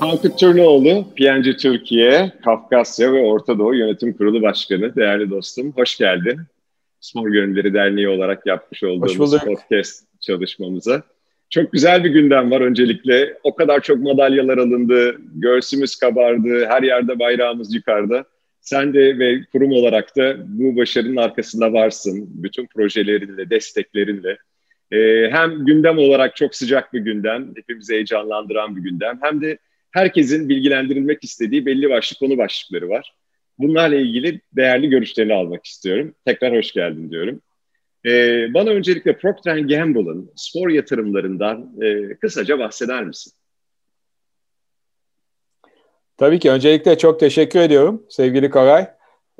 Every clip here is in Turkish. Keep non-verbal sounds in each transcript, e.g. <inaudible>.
Tankut Turnoğlu, PNG Türkiye, Kafkasya ve Orta Doğu Yönetim Kurulu Başkanı. Değerli dostum, hoş geldin. Spor Gönülleri Derneği olarak yapmış olduğumuz podcast çalışmamıza. Çok güzel bir gündem var öncelikle. O kadar çok madalyalar alındı, göğsümüz kabardı, her yerde bayrağımız yukarıda. Sen de ve kurum olarak da bu başarının arkasında varsın. Bütün projelerinle, desteklerinle. Ee, hem gündem olarak çok sıcak bir gündem, hepimizi heyecanlandıran bir gündem. Hem de herkesin bilgilendirilmek istediği belli başlı konu başlıkları var. Bunlarla ilgili değerli görüşlerini almak istiyorum. Tekrar hoş geldin diyorum. Ee, bana öncelikle Procter Gamble'ın spor yatırımlarından e, kısaca bahseder misin? Tabii ki. Öncelikle çok teşekkür ediyorum sevgili Koray.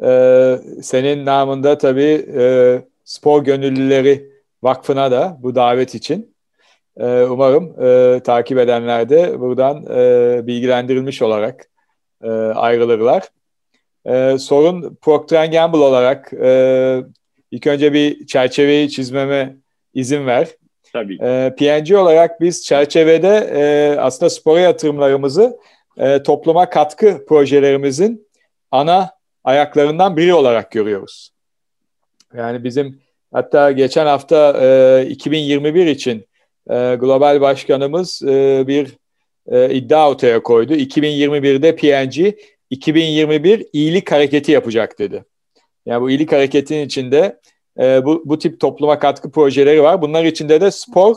Ee, senin namında tabii e, Spor Gönüllüleri Vakfı'na da bu davet için. Ee, umarım e, takip edenler de buradan e, bilgilendirilmiş olarak e, ayrılırlar. E, sorun Procter Gamble olarak e, ilk önce bir çerçeveyi çizmeme izin ver. Tabii. E, PNG olarak biz çerçevede e, aslında spora yatırımlarımızı e, topluma katkı projelerimizin ana ayaklarından biri olarak görüyoruz. Yani bizim hatta geçen hafta e, 2021 için e, global başkanımız e, bir e, iddia ortaya koydu. 2021'de PNG 2021 iyilik hareketi yapacak dedi. Yani bu iyilik hareketinin içinde e, bu, bu tip topluma katkı projeleri var. Bunlar içinde de spor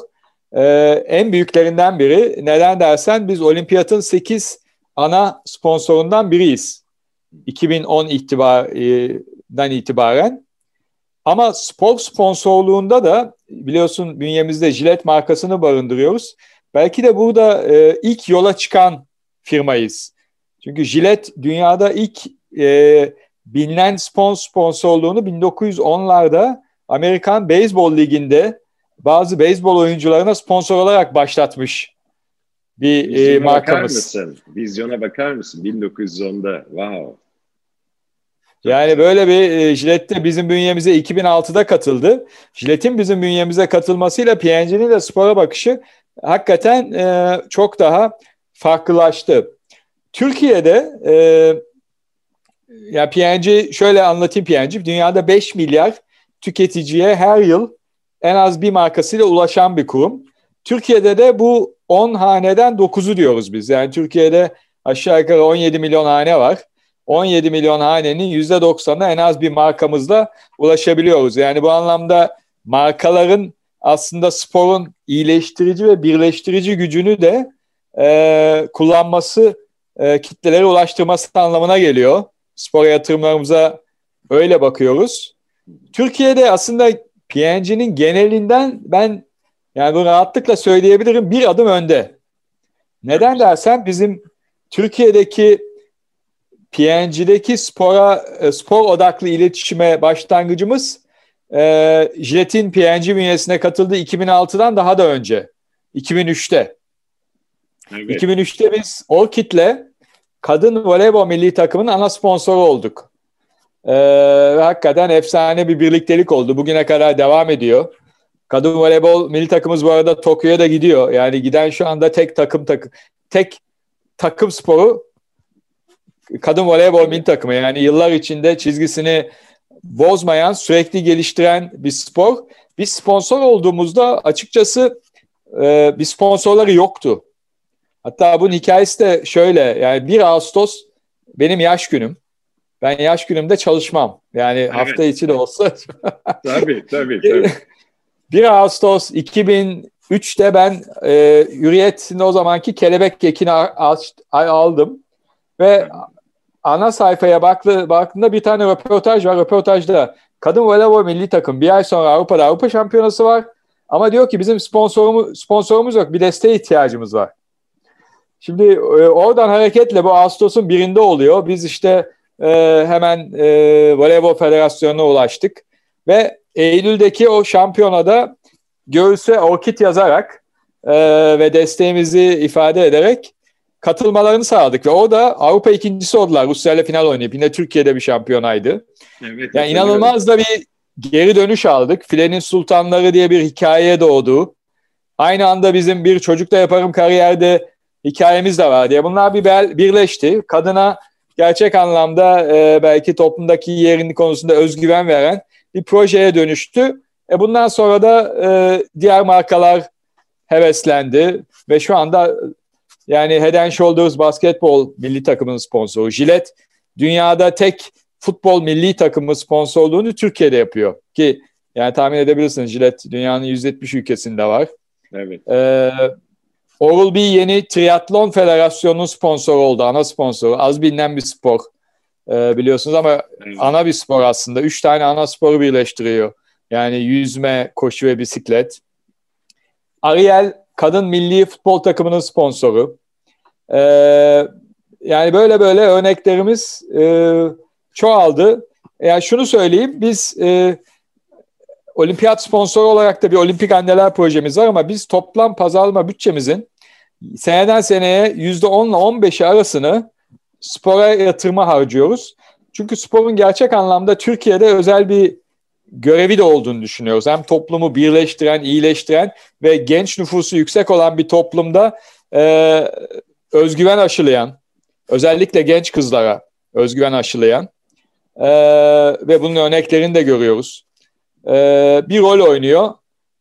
e, en büyüklerinden biri. Neden dersen biz olimpiyatın 8 ana sponsorundan biriyiz. 2010 itibarından itibaren. Ama spor sponsorluğunda da biliyorsun bünyemizde Jilet markasını barındırıyoruz. Belki de burada e, ilk yola çıkan firmayız. Çünkü Jilet dünyada ilk e, bilinen spon sponsorluğunu 1910'larda Amerikan Beyzbol Ligi'nde bazı beyzbol oyuncularına sponsor olarak başlatmış bir Vizyona e, markamız. Bakar mısın? Vizyona bakar mısın? 1910'da. Wow. Yani böyle bir e, Jilet bizim bünyemize 2006'da katıldı. Jilet'in bizim bünyemize katılmasıyla P&G'nin de spora bakışı hakikaten e, çok daha farklılaştı. Türkiye'de e, ya P&G şöyle anlatayım P&G dünyada 5 milyar tüketiciye her yıl en az bir markasıyla ulaşan bir kurum. Türkiye'de de bu 10 haneden 9'u diyoruz biz. Yani Türkiye'de aşağı yukarı 17 milyon hane var. 17 milyon hanenin %90'ına en az bir markamızla ulaşabiliyoruz. Yani bu anlamda markaların aslında sporun iyileştirici ve birleştirici gücünü de e, kullanması, e, kitlelere ulaştırması anlamına geliyor. Spor yatırımlarımıza öyle bakıyoruz. Türkiye'de aslında PNG'nin genelinden ben yani bunu rahatlıkla söyleyebilirim bir adım önde. Neden dersen bizim Türkiye'deki PNG'deki spora e, spor odaklı iletişime başlangıcımız e, Jilet'in PNG bünyesine katıldığı 2006'dan daha da önce. 2003'te. Evet. 2003'te biz Orkid'le kadın voleybol milli takımının ana sponsoru olduk. Ee, hakikaten efsane bir birliktelik oldu. Bugüne kadar devam ediyor. Kadın voleybol milli takımımız bu arada Tokyo'ya da gidiyor. Yani giden şu anda tek takım takım tek takım sporu kadın voleybol milli takımı. Yani yıllar içinde çizgisini bozmayan, sürekli geliştiren bir spor. Biz sponsor olduğumuzda açıkçası e, bir sponsorları yoktu. Hatta bunun hikayesi de şöyle. Yani 1 Ağustos benim yaş günüm. Ben yaş günümde çalışmam. Yani evet. hafta içi de olsa. <laughs> tabii tabii. tabii. 1 Ağustos 2003'te ben e, Hürriyet'in o zamanki kelebek kekini aldım. Ve ana sayfaya baktı, baktığında bir tane röportaj var. Röportajda kadın voleybol milli takım bir ay sonra Avrupa'da Avrupa şampiyonası var. Ama diyor ki bizim sponsorumuz, sponsorumuz yok bir desteğe ihtiyacımız var. Şimdi e, oradan hareketle bu Ağustos'un birinde oluyor. Biz işte e, hemen e, Voleybol Federasyonu'na ulaştık. Ve Eylül'deki o şampiyonada göğüse orkid yazarak e, ve desteğimizi ifade ederek katılmalarını sağladık. Ve o da Avrupa ikincisi oldular. Rusya ile final oynayıp yine Türkiye'de bir şampiyonaydı. Evet, yani inanılmaz da bir geri dönüş aldık. Filenin Sultanları diye bir hikaye doğdu. Aynı anda bizim bir çocukla yaparım kariyerde hikayemiz de var diye. Bunlar bir birleşti. Kadına gerçek anlamda e, belki toplumdaki yerini konusunda özgüven veren bir projeye dönüştü. E bundan sonra da e, diğer markalar heveslendi ve şu anda yani Head and Shoulders basketbol milli takımının sponsoru. Gillette dünyada tek futbol milli takımı sponsorluğunu Türkiye'de yapıyor. Ki yani tahmin edebilirsiniz Gillette dünyanın 170 ülkesinde var. Evet. Ee, Oral-B yeni Triatlon Federasyonu'nun sponsoru oldu. Ana sponsoru. Az bilinen bir spor. Ee, biliyorsunuz ama evet. ana bir spor aslında. Üç tane ana sporu birleştiriyor. Yani yüzme, koşu ve bisiklet. Ariel kadın milli futbol takımının sponsoru. Ee, yani böyle böyle örneklerimiz e, çoğaldı. Yani şunu söyleyeyim, biz e, olimpiyat sponsoru olarak da bir olimpik anneler projemiz var ama biz toplam pazarlama bütçemizin seneden seneye yüzde 10 ile 15'i arasını spora yatırma harcıyoruz. Çünkü sporun gerçek anlamda Türkiye'de özel bir görevi de olduğunu düşünüyoruz. Hem toplumu birleştiren, iyileştiren ve genç nüfusu yüksek olan bir toplumda e, özgüven aşılayan, özellikle genç kızlara özgüven aşılayan e, ve bunun örneklerini de görüyoruz. E, bir rol oynuyor.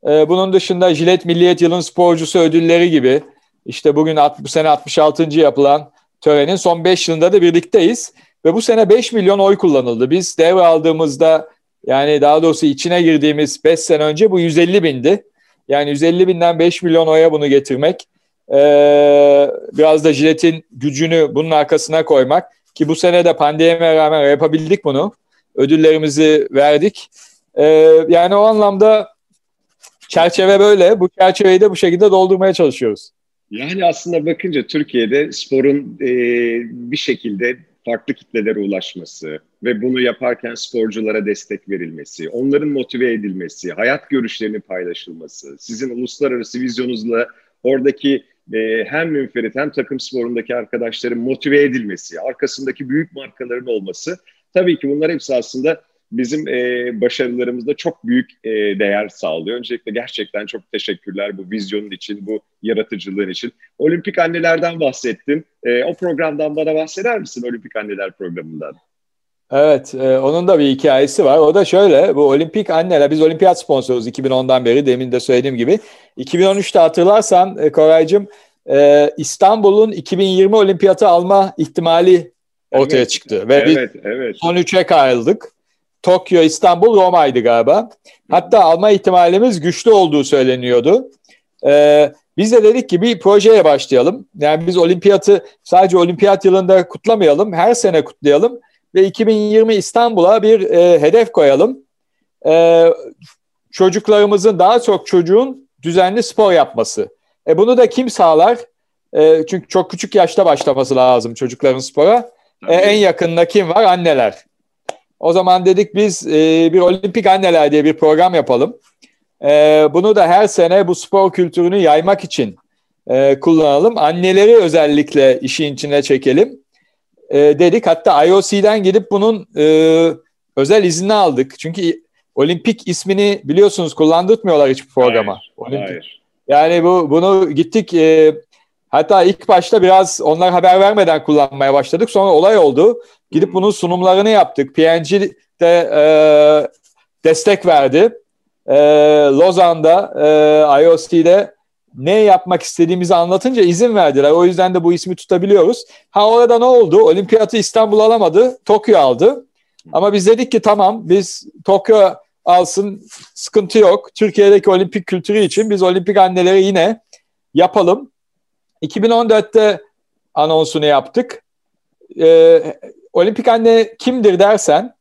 E, bunun dışında Jilet Milliyet Yılın Sporcusu ödülleri gibi işte bugün bu sene 66. yapılan törenin son 5 yılında da birlikteyiz. Ve bu sene 5 milyon oy kullanıldı. Biz devraldığımızda yani daha doğrusu içine girdiğimiz 5 sene önce bu 150 bindi. Yani 150 binden 5 milyon oya bunu getirmek. Ee, biraz da jiletin gücünü bunun arkasına koymak. Ki bu sene de pandemiye rağmen yapabildik bunu. Ödüllerimizi verdik. Ee, yani o anlamda çerçeve böyle. Bu çerçeveyi de bu şekilde doldurmaya çalışıyoruz. Yani aslında bakınca Türkiye'de sporun e, bir şekilde farklı kitlelere ulaşması ve bunu yaparken sporculara destek verilmesi, onların motive edilmesi, hayat görüşlerinin paylaşılması, sizin uluslararası vizyonunuzla oradaki e, hem münferit hem takım sporundaki arkadaşların motive edilmesi, arkasındaki büyük markaların olması. Tabii ki bunlar hepsi aslında bizim e, başarılarımızda çok büyük e, değer sağlıyor. Öncelikle gerçekten çok teşekkürler bu vizyonun için, bu yaratıcılığın için. Olimpik annelerden bahsettin. E, o programdan bana bahseder misin Olimpik Anneler programından? Evet, e, onun da bir hikayesi var. O da şöyle, bu olimpik anneler, biz olimpiyat sponsoruz 2010'dan beri, demin de söylediğim gibi. 2013'te hatırlarsan e, Koraycığım, e, İstanbul'un 2020 olimpiyatı alma ihtimali ortaya evet, çıktı. Ve evet, biz evet. son üçe ayrıldık. Tokyo, İstanbul, Roma'ydı galiba. Hatta alma ihtimalimiz güçlü olduğu söyleniyordu. Ee, biz de dedik ki bir projeye başlayalım. Yani biz olimpiyatı sadece olimpiyat yılında kutlamayalım, her sene kutlayalım ve 2020 İstanbul'a bir e, hedef koyalım. E, çocuklarımızın daha çok çocuğun düzenli spor yapması. E, bunu da kim sağlar? E, çünkü çok küçük yaşta başlaması lazım çocukların spora. E, en yakınında kim var? Anneler. O zaman dedik biz e, bir olimpik anneler diye bir program yapalım. E, bunu da her sene bu spor kültürünü yaymak için e, kullanalım. Anneleri özellikle işin içine çekelim e, dedik. Hatta IOC'den gidip bunun e, özel izni aldık. Çünkü olimpik ismini biliyorsunuz kullandırtmıyorlar hiçbir programa. Hayır, olimpik. hayır. Yani bu bunu gittik e, hatta ilk başta biraz onlar haber vermeden kullanmaya başladık. Sonra olay oldu. Gidip bunun sunumlarını yaptık. PNG de e, destek verdi. E, Lozan'da e, IOC'de ne yapmak istediğimizi anlatınca izin verdiler. O yüzden de bu ismi tutabiliyoruz. Ha orada ne oldu? Olimpiyatı İstanbul alamadı, Tokyo aldı. Ama biz dedik ki tamam biz Tokyo alsın sıkıntı yok. Türkiye'deki olimpik kültürü için biz olimpik anneleri yine yapalım. 2014'te anonsunu yaptık. Ee, olimpik anne kimdir dersen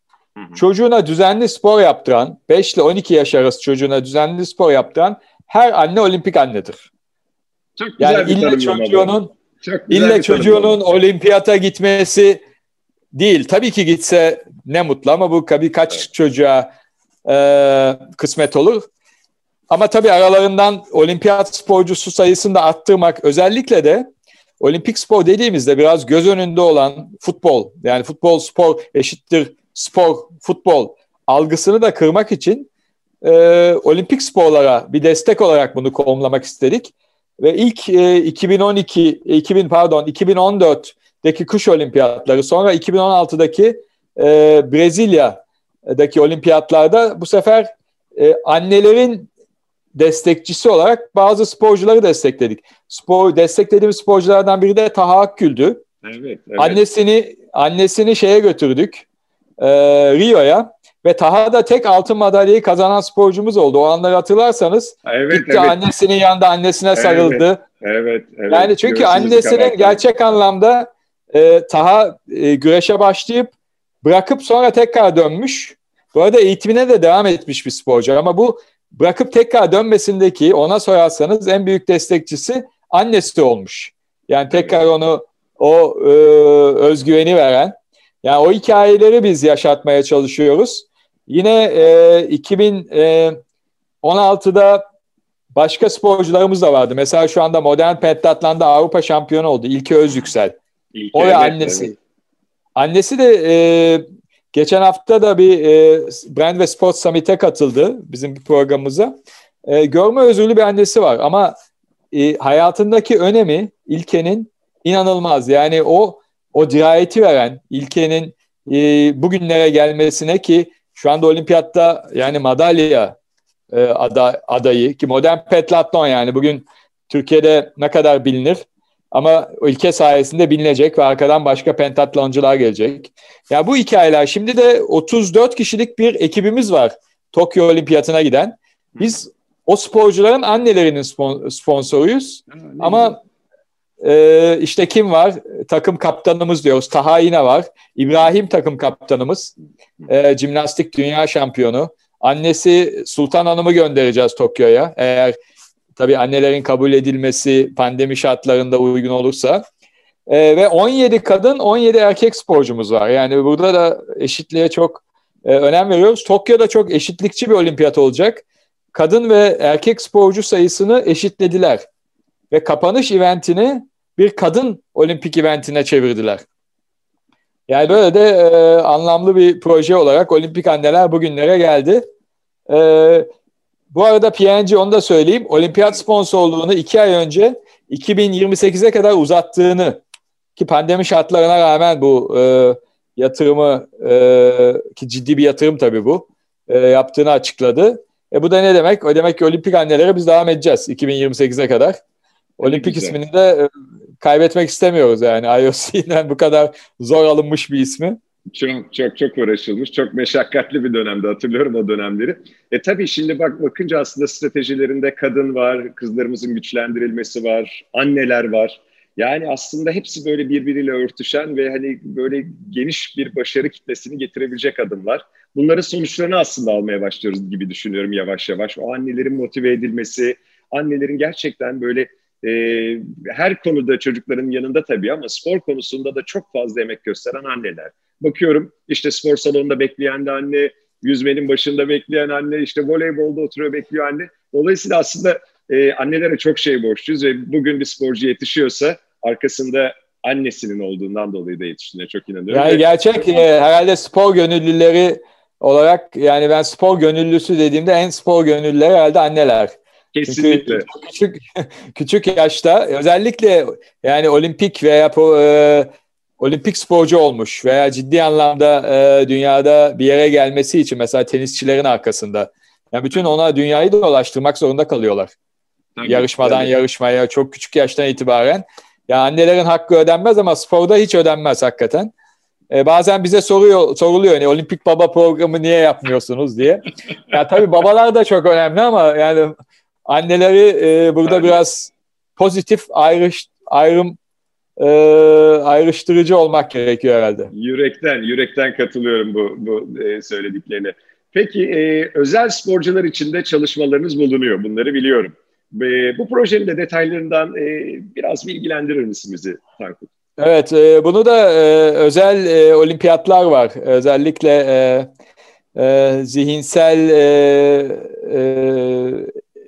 çocuğuna düzenli spor yaptıran 5 ile 12 yaş arası çocuğuna düzenli spor yaptıran her anne olimpik annedir. Çok güzel yani ille çocuğunun Çok ille çocuğunun olimpiyata gitmesi değil. Tabii ki gitse ne mutlu ama bu birkaç evet. çocuğa e, kısmet olur. Ama tabii aralarından olimpiyat sporcusu sayısını da arttırmak özellikle de olimpik spor dediğimizde biraz göz önünde olan futbol yani futbol spor eşittir spor futbol algısını da kırmak için e, olimpik sporlara bir destek olarak bunu konumlamak istedik. ve ilk e, 2012 2000 pardon 2014'deki kış olimpiyatları sonra 2016'daki e, Brezilya'daki olimpiyatlarda bu sefer e, annelerin destekçisi olarak bazı sporcuları destekledik. Spor desteklediğimiz sporculardan biri de Taha Akgül'dü. Evet, evet. Annesini annesini şeye götürdük. E, Rio'ya ve Taha da tek altın madalyayı kazanan sporcumuz oldu. O anları hatırlarsanız evet, gitti evet. annesinin yanında annesine sarıldı. Evet, evet. Yani çünkü annesinin gerçek anlamda e, Taha e, güreşe başlayıp bırakıp sonra tekrar dönmüş. Bu arada eğitimine de devam etmiş bir sporcu ama bu bırakıp tekrar dönmesindeki ona sorarsanız en büyük destekçisi annesi olmuş. Yani tekrar onu o e, özgüveni veren. Yani o hikayeleri biz yaşatmaya çalışıyoruz. Yine e, 2016'da e, başka sporcularımız da vardı. Mesela şu anda modern pentatlan'da Avrupa şampiyonu oldu. İlke Özyüksel. İlke, o ve annesi. Evet. Annesi de e, geçen hafta da bir e, Brand ve Sport Summit'e katıldı bizim programımıza. E, görme özürlü bir annesi var ama e, hayatındaki önemi İlke'nin inanılmaz. Yani o o dirayeti veren İlke'nin e, bugünlere gelmesine ki şu anda olimpiyatta yani madalya e, ada, adayı ki modern petlatlon yani bugün Türkiye'de ne kadar bilinir ama ülke sayesinde bilinecek ve arkadan başka pentatloncular gelecek. Ya yani bu hikayeler şimdi de 34 kişilik bir ekibimiz var Tokyo Olimpiyatına giden. Biz o sporcuların annelerinin sponsoruyuz. Ama e, işte kim var? Takım kaptanımız diyoruz. Taha yine var. İbrahim takım kaptanımız. E, jimnastik dünya şampiyonu. Annesi Sultan Hanım'ı göndereceğiz Tokyo'ya. Eğer tabii annelerin kabul edilmesi pandemi şartlarında uygun olursa. E, ve 17 kadın, 17 erkek sporcumuz var. Yani burada da eşitliğe çok e, önem veriyoruz. Tokyo'da çok eşitlikçi bir olimpiyat olacak. Kadın ve erkek sporcu sayısını eşitlediler. Ve kapanış eventini bir kadın olimpik eventine çevirdiler. Yani böyle de e, anlamlı bir proje olarak olimpik anneler bugünlere geldi. E, bu arada PNG onu da söyleyeyim. Olimpiyat sponsorluğunu iki ay önce 2028'e kadar uzattığını ki pandemi şartlarına rağmen bu e, yatırımı e, ki ciddi bir yatırım tabii bu e, yaptığını açıkladı. E, bu da ne demek? O demek ki olimpik annelere biz devam edeceğiz 2028'e kadar. Olimpik ismini de e, kaybetmek istemiyoruz yani <laughs> IOC'den bu kadar zor alınmış bir ismi. Çok çok çok uğraşılmış. Çok meşakkatli bir dönemde hatırlıyorum o dönemleri. E tabii şimdi bak bakınca aslında stratejilerinde kadın var, kızlarımızın güçlendirilmesi var, anneler var. Yani aslında hepsi böyle birbiriyle örtüşen ve hani böyle geniş bir başarı kitlesini getirebilecek adımlar. Bunların sonuçlarını aslında almaya başlıyoruz gibi düşünüyorum yavaş yavaş. O annelerin motive edilmesi, annelerin gerçekten böyle e, her konuda çocukların yanında tabii ama spor konusunda da çok fazla emek gösteren anneler. Bakıyorum işte spor salonunda bekleyen de anne, yüzmenin başında bekleyen anne, işte voleybolda oturuyor bekliyor anne. Dolayısıyla aslında e, annelere çok şey borçluyuz ve bugün bir sporcu yetişiyorsa arkasında annesinin olduğundan dolayı da yetiştiğine çok inanıyorum. Yani gerçek e, herhalde spor gönüllüleri olarak yani ben spor gönüllüsü dediğimde en spor gönüllüleri herhalde anneler. Kesinlikle. Çünkü küçük <laughs> küçük yaşta özellikle yani olimpik veya e, olimpik sporcu olmuş veya ciddi anlamda e, dünyada bir yere gelmesi için mesela tenisçilerin arkasında. Yani bütün ona dünyayı dolaştırmak zorunda kalıyorlar. Tabii, Yarışmadan tabii. yarışmaya çok küçük yaştan itibaren. Ya annelerin hakkı ödenmez ama sporda hiç ödenmez hakikaten. E, bazen bize soruyor soruluyor hani olimpik baba programı niye yapmıyorsunuz diye. <laughs> ya tabii babalar da çok önemli ama yani anneleri e, burada Aynen. biraz pozitif ayrış, ayrım e, ayrıştırıcı olmak gerekiyor herhalde. Yürekten, yürekten katılıyorum bu, bu e, söylediklerine. Peki e, özel sporcular için de çalışmalarınız bulunuyor. Bunları biliyorum. E, bu projenin de detaylarından e, biraz bilgilendirir misin bizi Tankut? Evet, e, bunu da e, özel e, olimpiyatlar var. Özellikle e, e, zihinsel e, e,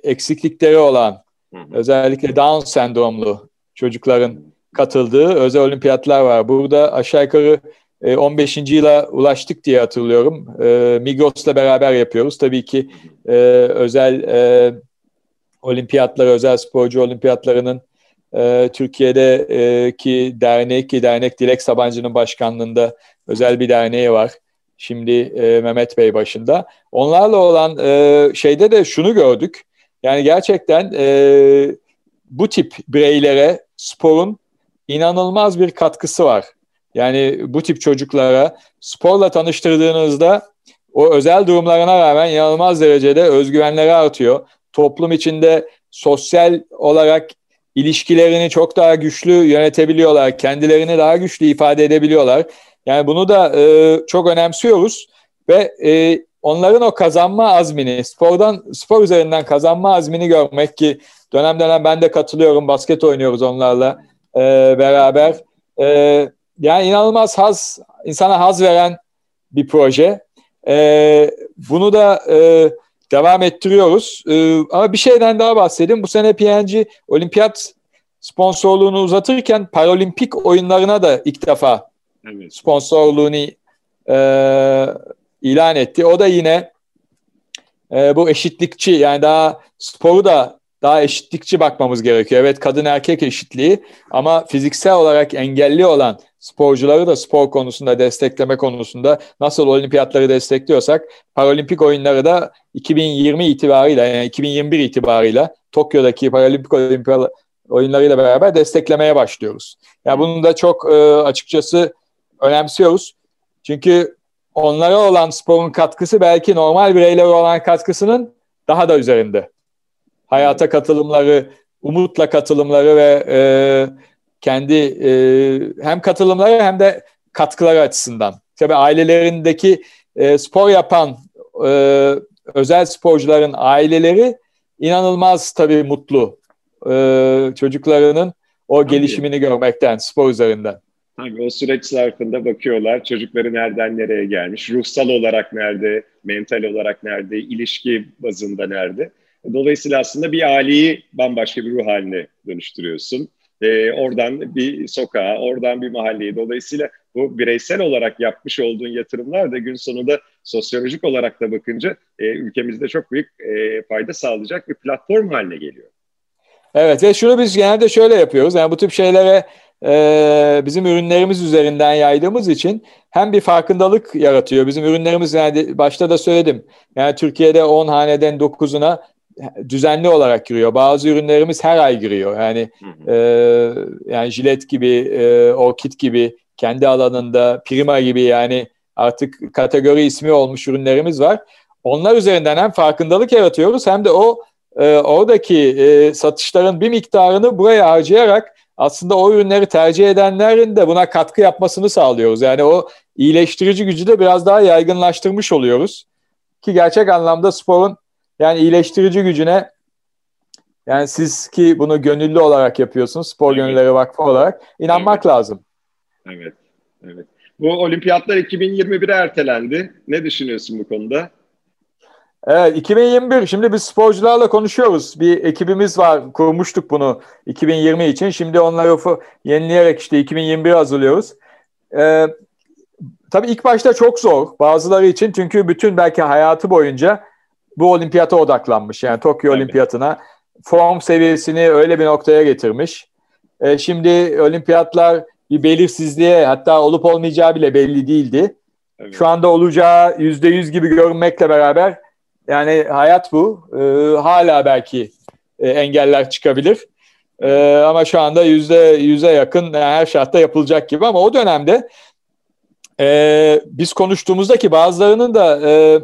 eksiklikleri olan, hı hı. özellikle Down sendromlu çocukların katıldığı özel olimpiyatlar var. Burada aşağı yukarı 15. E, yıla ulaştık diye hatırlıyorum. E, Migros'la beraber yapıyoruz. Tabii ki e, özel olimpiyatları, özel sporcu olimpiyatlarının Türkiye'deki dernek ki dernek Dilek Sabancı'nın başkanlığında özel bir derneği var. Şimdi Mehmet Bey başında. Onlarla olan şeyde de şunu gördük. Yani gerçekten bu tip bireylere sporun inanılmaz bir katkısı var. Yani bu tip çocuklara sporla tanıştırdığınızda o özel durumlarına rağmen inanılmaz derecede özgüvenleri artıyor. Toplum içinde sosyal olarak ilişkilerini çok daha güçlü yönetebiliyorlar. Kendilerini daha güçlü ifade edebiliyorlar. Yani bunu da e, çok önemsiyoruz ve e, onların o kazanma azmini, spordan spor üzerinden kazanma azmini görmek ki dönem dönem ben de katılıyorum. Basket oynuyoruz onlarla e, beraber. E, yani inanılmaz haz, insana haz veren bir proje. E, bunu da e, devam ettiriyoruz. E, ama bir şeyden daha bahsedeyim. Bu sene PNG olimpiyat sponsorluğunu uzatırken paralimpik oyunlarına da ilk defa evet. sponsorluğunu e, ilan etti. O da yine e, bu eşitlikçi yani daha sporu da daha eşitlikçi bakmamız gerekiyor. Evet kadın erkek eşitliği ama fiziksel olarak engelli olan sporcuları da spor konusunda destekleme konusunda nasıl olimpiyatları destekliyorsak paralimpik oyunları da 2020 itibarıyla yani 2021 itibarıyla Tokyo'daki paralimpik olimpiyat oyunlarıyla beraber desteklemeye başlıyoruz. Yani bunu da çok e, açıkçası önemsiyoruz. Çünkü onlara olan sporun katkısı belki normal bireylere olan katkısının daha da üzerinde. Hayata katılımları, umutla katılımları ve e, kendi e, hem katılımları hem de katkıları açısından. Tabii ailelerindeki e, spor yapan e, özel sporcuların aileleri inanılmaz tabii mutlu e, çocuklarının o tabii. gelişimini görmekten spor üzerinden. Tabii o süreç zarfında bakıyorlar çocukları nereden nereye gelmiş, ruhsal olarak nerede, mental olarak nerede, ilişki bazında nerede. Dolayısıyla aslında bir aileyi bambaşka bir ruh haline dönüştürüyorsun. Ee, oradan bir sokağa, oradan bir mahalleyi. Dolayısıyla bu bireysel olarak yapmış olduğun yatırımlar da gün sonunda sosyolojik olarak da bakınca e, ülkemizde çok büyük e, fayda sağlayacak bir platform haline geliyor. Evet ve şunu biz genelde şöyle yapıyoruz. Yani bu tip şeylere e, bizim ürünlerimiz üzerinden yaydığımız için hem bir farkındalık yaratıyor. Bizim ürünlerimiz yani başta da söyledim. Yani Türkiye'de 10 haneden 9'una düzenli olarak giriyor. Bazı ürünlerimiz her ay giriyor. Yani e, yani jilet gibi, e, orkid gibi kendi alanında prima gibi yani artık kategori ismi olmuş ürünlerimiz var. Onlar üzerinden hem farkındalık yaratıyoruz hem de o e, oradaki e, satışların bir miktarını buraya harcayarak aslında o ürünleri tercih edenlerin de buna katkı yapmasını sağlıyoruz. Yani o iyileştirici gücü de biraz daha yaygınlaştırmış oluyoruz. Ki gerçek anlamda sporun yani iyileştirici gücüne yani siz ki bunu gönüllü olarak yapıyorsunuz, Spor evet. Gönülleri Vakfı olarak inanmak evet. lazım. Evet, evet. Bu olimpiyatlar 2021'e ertelendi. Ne düşünüyorsun bu konuda? Evet 2021 şimdi biz sporcularla konuşuyoruz. Bir ekibimiz var kurmuştuk bunu 2020 için. Şimdi onları yenileyerek işte 2021 hazırlıyoruz. Ee, tabii ilk başta çok zor bazıları için çünkü bütün belki hayatı boyunca bu olimpiyata odaklanmış. Yani Tokyo evet. olimpiyatına form seviyesini öyle bir noktaya getirmiş. Ee, şimdi olimpiyatlar bir belirsizliğe hatta olup olmayacağı bile belli değildi. Evet. Şu anda olacağı yüzde yüz gibi görünmekle beraber yani hayat bu. Ee, hala belki e, engeller çıkabilir. Ee, ama şu anda yüzde yüze yakın yani her şartta yapılacak gibi ama o dönemde e, biz konuştuğumuzda ki bazılarının da e,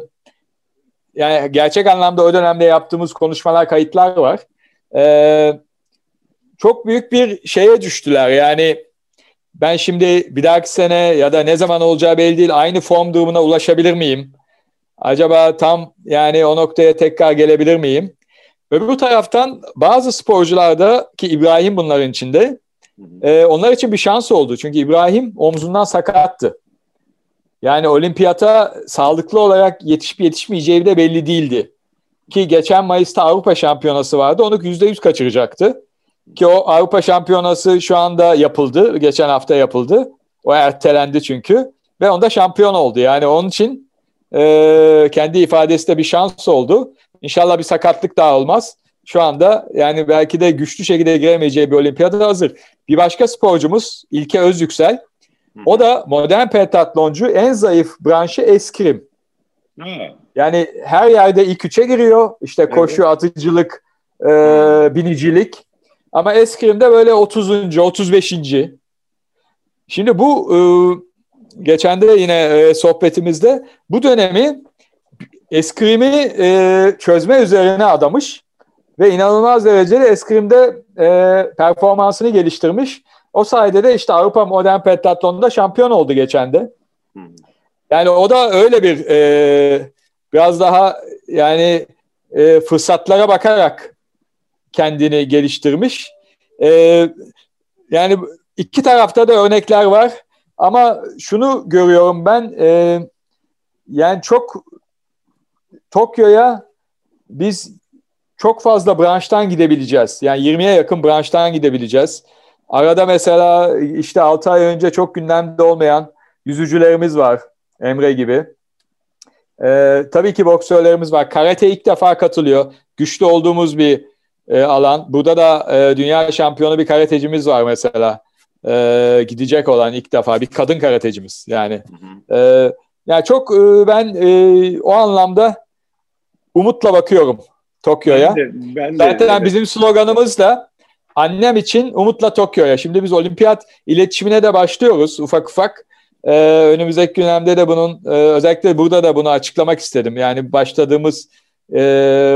yani gerçek anlamda o dönemde yaptığımız konuşmalar, kayıtlar var. E, çok büyük bir şeye düştüler. Yani ben şimdi bir dahaki sene ya da ne zaman olacağı belli değil aynı form durumuna ulaşabilir miyim? Acaba tam yani o noktaya tekrar gelebilir miyim? Bu taraftan bazı sporcularda ki İbrahim bunların içinde e, onlar için bir şans oldu. Çünkü İbrahim omzundan sakattı. Yani olimpiyata sağlıklı olarak yetişip yetişmeyeceği de belli değildi. Ki geçen Mayıs'ta Avrupa Şampiyonası vardı. Onu %100 kaçıracaktı. Ki o Avrupa Şampiyonası şu anda yapıldı. Geçen hafta yapıldı. O ertelendi çünkü. Ve onda şampiyon oldu. Yani onun için e, kendi ifadesi de bir şans oldu. İnşallah bir sakatlık daha olmaz. şu anda yani belki de güçlü şekilde giremeyeceği bir olimpiyata hazır. Bir başka sporcumuz İlke Özyüksel. O da modern pentatloncu en zayıf branşı eskrim. Yani her yerde ilk üçe giriyor. İşte koşu, evet. atıcılık, e, binicilik. Ama eskrimde böyle 30. 35. Şimdi bu e, geçen de yine e, sohbetimizde bu dönemi eskrimi e, çözme üzerine adamış ve inanılmaz derecede eskrimde e, performansını geliştirmiş. O sayede de işte Avrupa Modern Pentatlon'da şampiyon oldu geçen de. Yani o da öyle bir e, biraz daha yani e, fırsatlara bakarak kendini geliştirmiş. E, yani iki tarafta da örnekler var. Ama şunu görüyorum ben e, yani çok Tokyo'ya biz çok fazla branştan gidebileceğiz. Yani 20'ye yakın branştan gidebileceğiz. Arada mesela işte 6 ay önce çok gündemde olmayan yüzücülerimiz var. Emre gibi. Ee, tabii ki boksörlerimiz var. Karate ilk defa katılıyor. Güçlü olduğumuz bir e, alan. Burada da e, dünya şampiyonu bir karatecimiz var mesela. E, gidecek olan ilk defa bir kadın karatecimiz. Yani e, yani çok e, ben e, o anlamda umutla bakıyorum Tokyo'ya. Ben de, ben de, Zaten bizim sloganımız da annem için umutla Tokyo'ya. Şimdi biz olimpiyat iletişimine de başlıyoruz ufak ufak. Ee, önümüzdeki günlerde de bunun e, özellikle burada da bunu açıklamak istedim. Yani başladığımız e,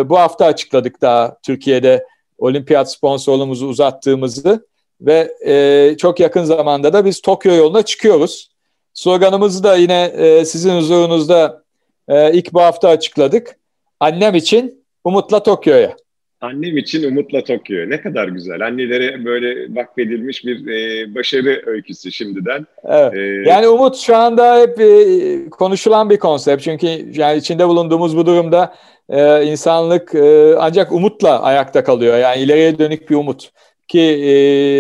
bu hafta açıkladık daha Türkiye'de olimpiyat sponsorluğumuzu uzattığımızı ve e, çok yakın zamanda da biz Tokyo yoluna çıkıyoruz. Sloganımızı da yine e, sizin huzurunuzda e, ilk bu hafta açıkladık. Annem için umutla Tokyo'ya. Annem için umutla Tokyo. Ne kadar güzel. Annelere böyle vakfedilmiş bir e, başarı öyküsü şimdiden. Evet. Ee, yani umut şu anda hep e, konuşulan bir konsept. Çünkü yani içinde bulunduğumuz bu durumda e, insanlık e, ancak umutla ayakta kalıyor. Yani ileriye dönük bir umut. Ki e,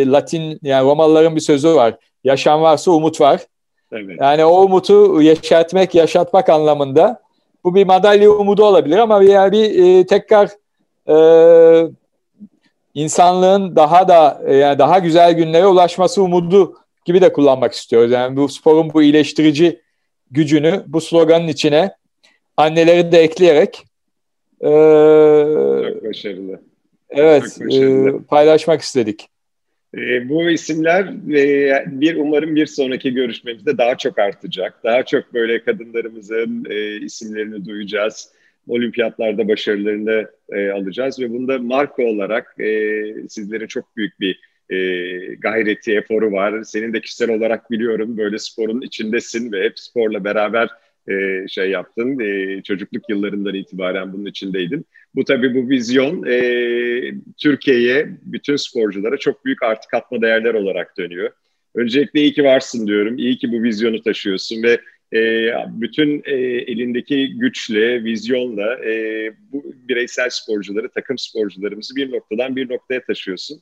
Latin yani Romalıların bir sözü var. Yaşam varsa umut var. Evet. Yani o umutu yaşatmak, yaşatmak anlamında bu bir madalya umudu olabilir ama yani bir e, tekrar e, insanlığın daha da e, yani daha güzel günlere ulaşması umudu gibi de kullanmak istiyoruz. Yani bu sporun bu iyileştirici gücünü bu sloganın içine anneleri de ekleyerek e, çok başarılı. Evet, çok başarılı. E, paylaşmak istedik. E, bu isimler e, bir umarım bir sonraki görüşmemizde daha çok artacak. Daha çok böyle kadınlarımızın e, isimlerini duyacağız. Olimpiyatlarda başarılarını e, alacağız ve bunda marka olarak e, sizlerin çok büyük bir e, gayreti, eforu var. Senin de kişisel olarak biliyorum böyle sporun içindesin ve hep sporla beraber e, şey yaptın. E, çocukluk yıllarından itibaren bunun içindeydin. Bu tabii bu vizyon e, Türkiye'ye, bütün sporculara çok büyük artı katma değerler olarak dönüyor. Öncelikle iyi ki varsın diyorum. İyi ki bu vizyonu taşıyorsun ve e, bütün e, elindeki güçle, vizyonla e, bu bireysel sporcuları, takım sporcularımızı bir noktadan bir noktaya taşıyorsun.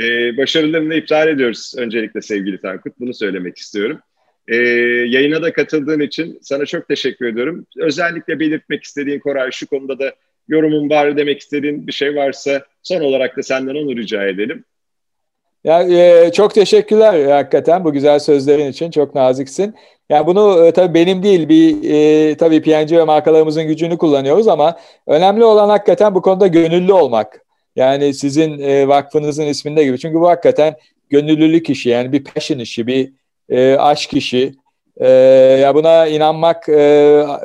E, başarılarını iptal ediyoruz öncelikle sevgili Tankut. Bunu söylemek istiyorum. E, yayına da katıldığın için sana çok teşekkür ediyorum. Özellikle belirtmek istediğin Koray şu konuda da yorumun var demek istediğin bir şey varsa son olarak da senden onu rica edelim. Ya e, çok teşekkürler hakikaten bu güzel sözlerin için. Çok naziksin. Yani bunu e, tabii benim değil bir e, tabii PNG ve markalarımızın gücünü kullanıyoruz ama önemli olan hakikaten bu konuda gönüllü olmak. Yani sizin e, vakfınızın isminde gibi. Çünkü bu hakikaten gönüllülük işi yani bir passion işi, bir e, aşk işi. E, ya buna inanmak e,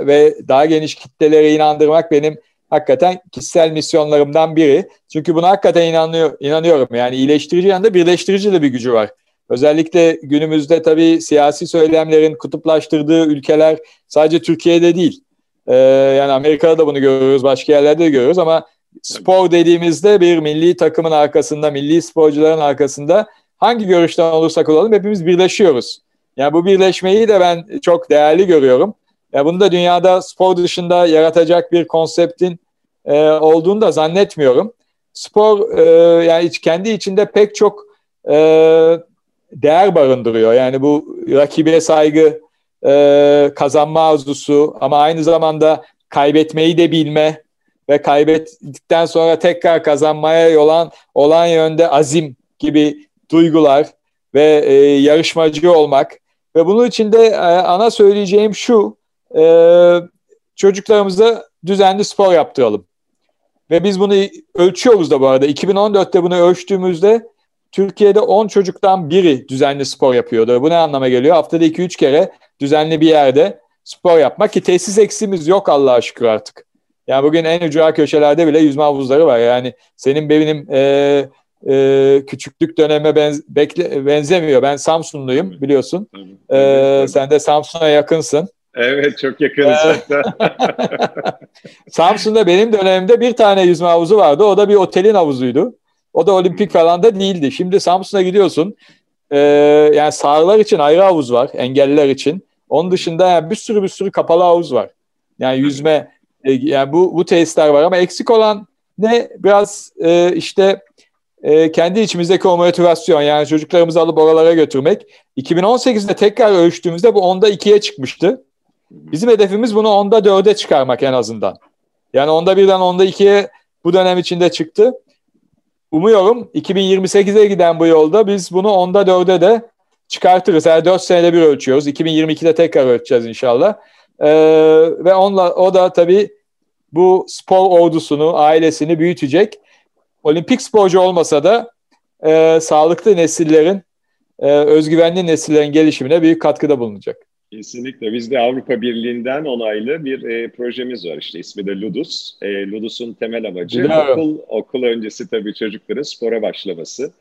ve daha geniş kitlelere inandırmak benim hakikaten kişisel misyonlarımdan biri. Çünkü buna hakikaten inanıyor, inanıyorum. Yani iyileştirici yanında birleştirici de bir gücü var. Özellikle günümüzde tabii siyasi söylemlerin kutuplaştırdığı ülkeler sadece Türkiye'de değil. Ee, yani Amerika'da da bunu görüyoruz, başka yerlerde de görüyoruz ama spor dediğimizde bir milli takımın arkasında, milli sporcuların arkasında hangi görüşten olursak olalım hepimiz birleşiyoruz. Yani bu birleşmeyi de ben çok değerli görüyorum. Ya bunu da dünyada spor dışında yaratacak bir konseptin e, olduğunu da zannetmiyorum. Spor e, yani kendi içinde pek çok e, değer barındırıyor. Yani bu rakibe saygı, e, kazanma arzusu ama aynı zamanda kaybetmeyi de bilme, ve kaybettikten sonra tekrar kazanmaya yolan olan yönde azim gibi duygular ve e, yarışmacı olmak ve bunun için de e, ana söyleyeceğim şu e, çocuklarımıza düzenli spor yaptıralım. Ve biz bunu ölçüyoruz da bu arada. 2014'te bunu ölçtüğümüzde Türkiye'de 10 çocuktan biri düzenli spor yapıyordu. Bu ne anlama geliyor? Haftada 2-3 kere düzenli bir yerde spor yapmak ki tesis eksimiz yok Allah'a şükür artık. Yani bugün en ücra köşelerde bile yüzme havuzları var. Yani senin benim e, e, küçüklük döneme benz, bekle, benzemiyor. Ben Samsunluyum biliyorsun. E, sen de Samsun'a yakınsın. Evet çok yakınız hatta. <laughs> Samsun'da benim dönemimde bir tane yüzme havuzu vardı. O da bir otelin havuzuydu. O da olimpik falan da değildi. Şimdi Samsun'a gidiyorsun. E, yani sağırlar için ayrı havuz var. Engelliler için. Onun dışında yani bir sürü bir sürü kapalı havuz var. Yani yüzme e, yani bu bu tesisler var ama eksik olan ne biraz e, işte e, kendi içimizdeki o motivasyon yani çocuklarımızı alıp oralara götürmek. 2018'de tekrar ölçtüğümüzde bu onda ikiye çıkmıştı. Bizim hedefimiz bunu onda dörde çıkarmak en azından. Yani onda birden onda ikiye bu dönem içinde çıktı. Umuyorum 2028'e giden bu yolda biz bunu onda dörde de çıkartırız. Her dört senede bir ölçüyoruz. 2022'de tekrar ölçeceğiz inşallah. Ee, ve onunla, o da tabii bu spor ordusunu, ailesini büyütecek. Olimpik sporcu olmasa da e, sağlıklı nesillerin, e, özgüvenli nesillerin gelişimine büyük katkıda bulunacak. Kesinlikle. Biz de Avrupa Birliği'nden onaylı bir e, projemiz var işte ismi de Ludus. E, Ludus'un temel amacı okul, okul öncesi tabii çocukların spora başlaması.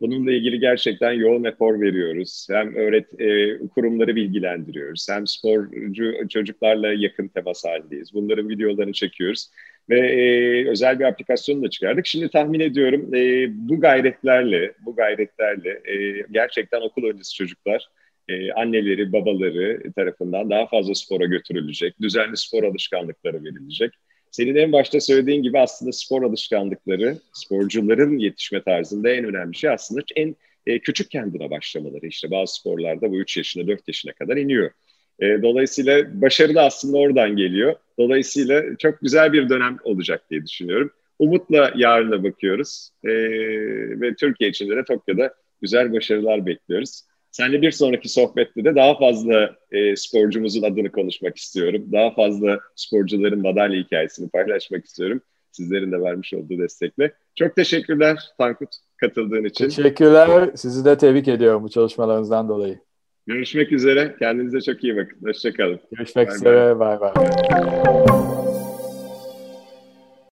Bununla ilgili gerçekten yoğun efor veriyoruz. Hem öğret e, kurumları bilgilendiriyoruz, hem sporcu çocuklarla yakın temas halindeyiz. Bunların videolarını çekiyoruz ve e, özel bir aplikasyon da çıkardık. Şimdi tahmin ediyorum e, bu gayretlerle, bu gayretlerle e, gerçekten okul öncesi çocuklar e, anneleri, babaları tarafından daha fazla spora götürülecek, düzenli spor alışkanlıkları verilecek. Senin en başta söylediğin gibi aslında spor alışkanlıkları, sporcuların yetişme tarzında en önemli şey aslında en e, küçük kendine başlamaları. İşte bazı sporlarda bu 3 yaşına, 4 yaşına kadar iniyor. E, dolayısıyla başarı da aslında oradan geliyor. Dolayısıyla çok güzel bir dönem olacak diye düşünüyorum. Umutla yarına bakıyoruz e, ve Türkiye için de Tokyo'da güzel başarılar bekliyoruz. Seninle bir sonraki sohbette de daha fazla e, sporcumuzun adını konuşmak istiyorum. Daha fazla sporcuların madalya hikayesini paylaşmak istiyorum. Sizlerin de vermiş olduğu destekle. Çok teşekkürler Tankut katıldığın için. Teşekkürler. Sizi de tebrik ediyorum bu çalışmalarınızdan dolayı. Görüşmek üzere. Kendinize çok iyi bakın. Hoşçakalın. Görüşmek bye üzere. Bay bay.